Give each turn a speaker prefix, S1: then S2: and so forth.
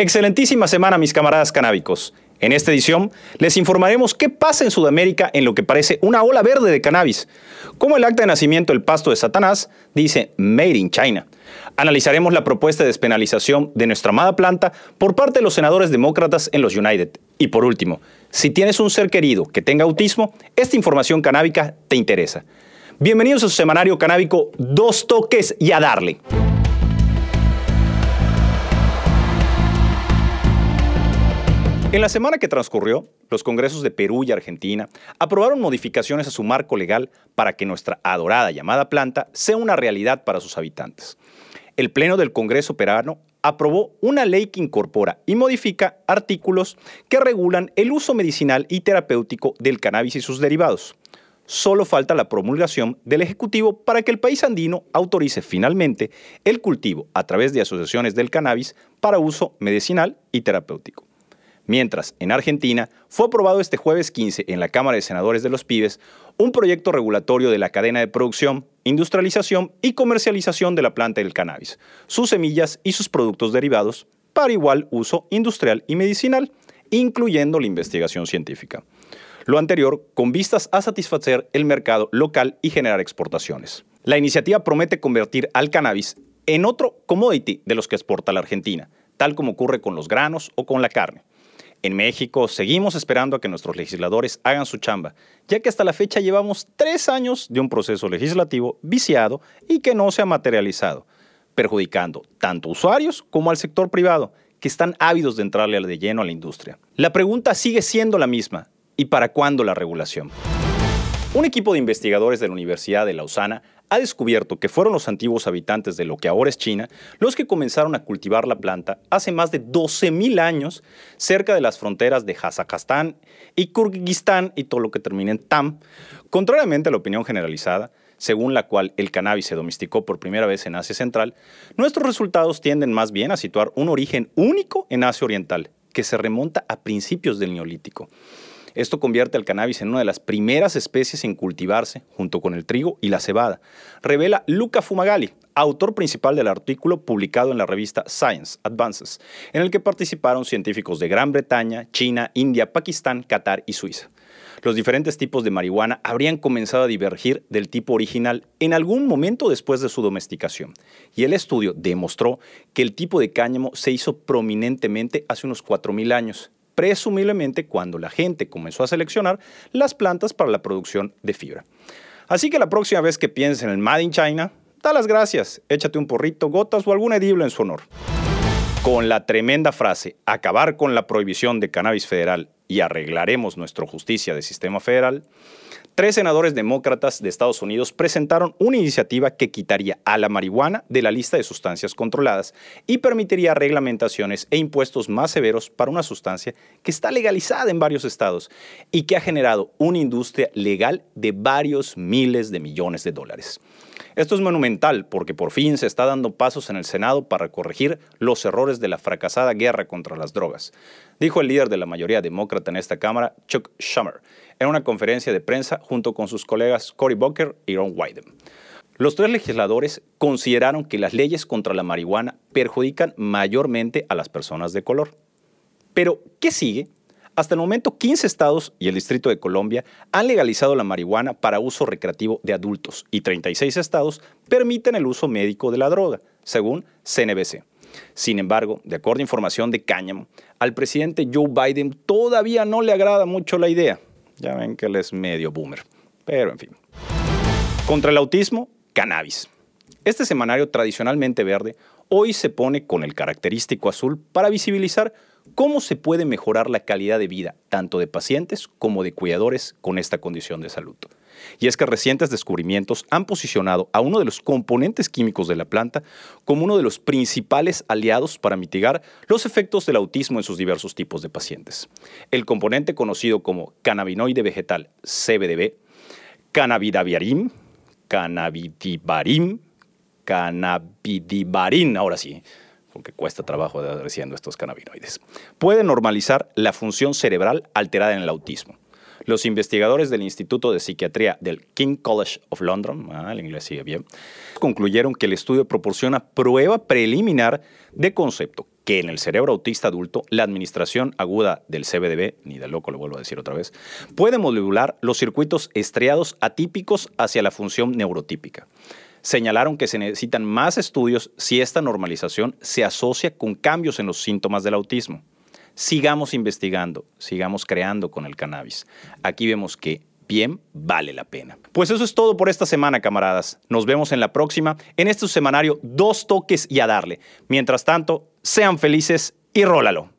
S1: Excelentísima semana, mis camaradas canábicos. En esta edición les informaremos qué pasa en Sudamérica en lo que parece una ola verde de cannabis, como el acta de nacimiento del pasto de Satanás dice Made in China. Analizaremos la propuesta de despenalización de nuestra amada planta por parte de los senadores demócratas en los United. Y por último, si tienes un ser querido que tenga autismo, esta información canábica te interesa. Bienvenidos a su semanario canábico Dos Toques y a darle. En la semana que transcurrió, los congresos de Perú y Argentina aprobaron modificaciones a su marco legal para que nuestra adorada llamada planta sea una realidad para sus habitantes. El Pleno del Congreso peruano aprobó una ley que incorpora y modifica artículos que regulan el uso medicinal y terapéutico del cannabis y sus derivados. Solo falta la promulgación del Ejecutivo para que el país andino autorice finalmente el cultivo a través de asociaciones del cannabis para uso medicinal y terapéutico. Mientras, en Argentina, fue aprobado este jueves 15 en la Cámara de Senadores de los Pibes un proyecto regulatorio de la cadena de producción, industrialización y comercialización de la planta del cannabis, sus semillas y sus productos derivados para igual uso industrial y medicinal, incluyendo la investigación científica. Lo anterior con vistas a satisfacer el mercado local y generar exportaciones. La iniciativa promete convertir al cannabis en otro commodity de los que exporta la Argentina, tal como ocurre con los granos o con la carne. En México seguimos esperando a que nuestros legisladores hagan su chamba, ya que hasta la fecha llevamos tres años de un proceso legislativo viciado y que no se ha materializado, perjudicando tanto a usuarios como al sector privado, que están ávidos de entrarle de lleno a la industria. La pregunta sigue siendo la misma, ¿y para cuándo la regulación? Un equipo de investigadores de la Universidad de Lausana ha descubierto que fueron los antiguos habitantes de lo que ahora es China los que comenzaron a cultivar la planta hace más de 12.000 años cerca de las fronteras de Kazajstán y Kirguistán y todo lo que termina en Tam, contrariamente a la opinión generalizada, según la cual el cannabis se domesticó por primera vez en Asia Central, nuestros resultados tienden más bien a situar un origen único en Asia Oriental, que se remonta a principios del Neolítico. Esto convierte al cannabis en una de las primeras especies en cultivarse, junto con el trigo y la cebada, revela Luca Fumagalli, autor principal del artículo publicado en la revista Science Advances, en el que participaron científicos de Gran Bretaña, China, India, Pakistán, Qatar y Suiza. Los diferentes tipos de marihuana habrían comenzado a divergir del tipo original en algún momento después de su domesticación, y el estudio demostró que el tipo de cáñamo se hizo prominentemente hace unos 4.000 años, presumiblemente cuando la gente comenzó a seleccionar las plantas para la producción de fibra. Así que la próxima vez que pienses en el Made in China, da las gracias, échate un porrito, gotas o algún edible en su honor. Con la tremenda frase, acabar con la prohibición de cannabis federal y arreglaremos nuestra justicia de sistema federal, tres senadores demócratas de Estados Unidos presentaron una iniciativa que quitaría a la marihuana de la lista de sustancias controladas y permitiría reglamentaciones e impuestos más severos para una sustancia que está legalizada en varios estados y que ha generado una industria legal de varios miles de millones de dólares. Esto es monumental porque por fin se está dando pasos en el Senado para corregir los errores de la fracasada guerra contra las drogas, dijo el líder de la mayoría demócrata en esta Cámara, Chuck Schumer, en una conferencia de prensa junto con sus colegas Cory Booker y Ron Wyden. Los tres legisladores consideraron que las leyes contra la marihuana perjudican mayormente a las personas de color. Pero, ¿qué sigue? Hasta el momento, 15 estados y el Distrito de Colombia han legalizado la marihuana para uso recreativo de adultos y 36 estados permiten el uso médico de la droga, según CNBC. Sin embargo, de acuerdo a información de Cáñamo, al presidente Joe Biden todavía no le agrada mucho la idea. Ya ven que él es medio boomer. Pero en fin. Contra el autismo, cannabis. Este semanario tradicionalmente verde hoy se pone con el característico azul para visibilizar cómo se puede mejorar la calidad de vida tanto de pacientes como de cuidadores con esta condición de salud. Y es que recientes descubrimientos han posicionado a uno de los componentes químicos de la planta como uno de los principales aliados para mitigar los efectos del autismo en sus diversos tipos de pacientes. El componente conocido como cannabinoide vegetal CBDB, cannabidaviarim, cannabidibarim, cannabidibarin, ahora sí, porque cuesta trabajo de adreciendo estos cannabinoides. Puede normalizar la función cerebral alterada en el autismo. Los investigadores del Instituto de Psiquiatría del King College of London, ah, el inglés sigue bien, concluyeron que el estudio proporciona prueba preliminar de concepto que en el cerebro autista adulto la administración aguda del CBDB, ni de loco lo vuelvo a decir otra vez, puede modular los circuitos estriados atípicos hacia la función neurotípica. Señalaron que se necesitan más estudios si esta normalización se asocia con cambios en los síntomas del autismo. Sigamos investigando, sigamos creando con el cannabis. Aquí vemos que bien vale la pena. Pues eso es todo por esta semana, camaradas. Nos vemos en la próxima. En este semanario, dos toques y a darle. Mientras tanto, sean felices y rólalo.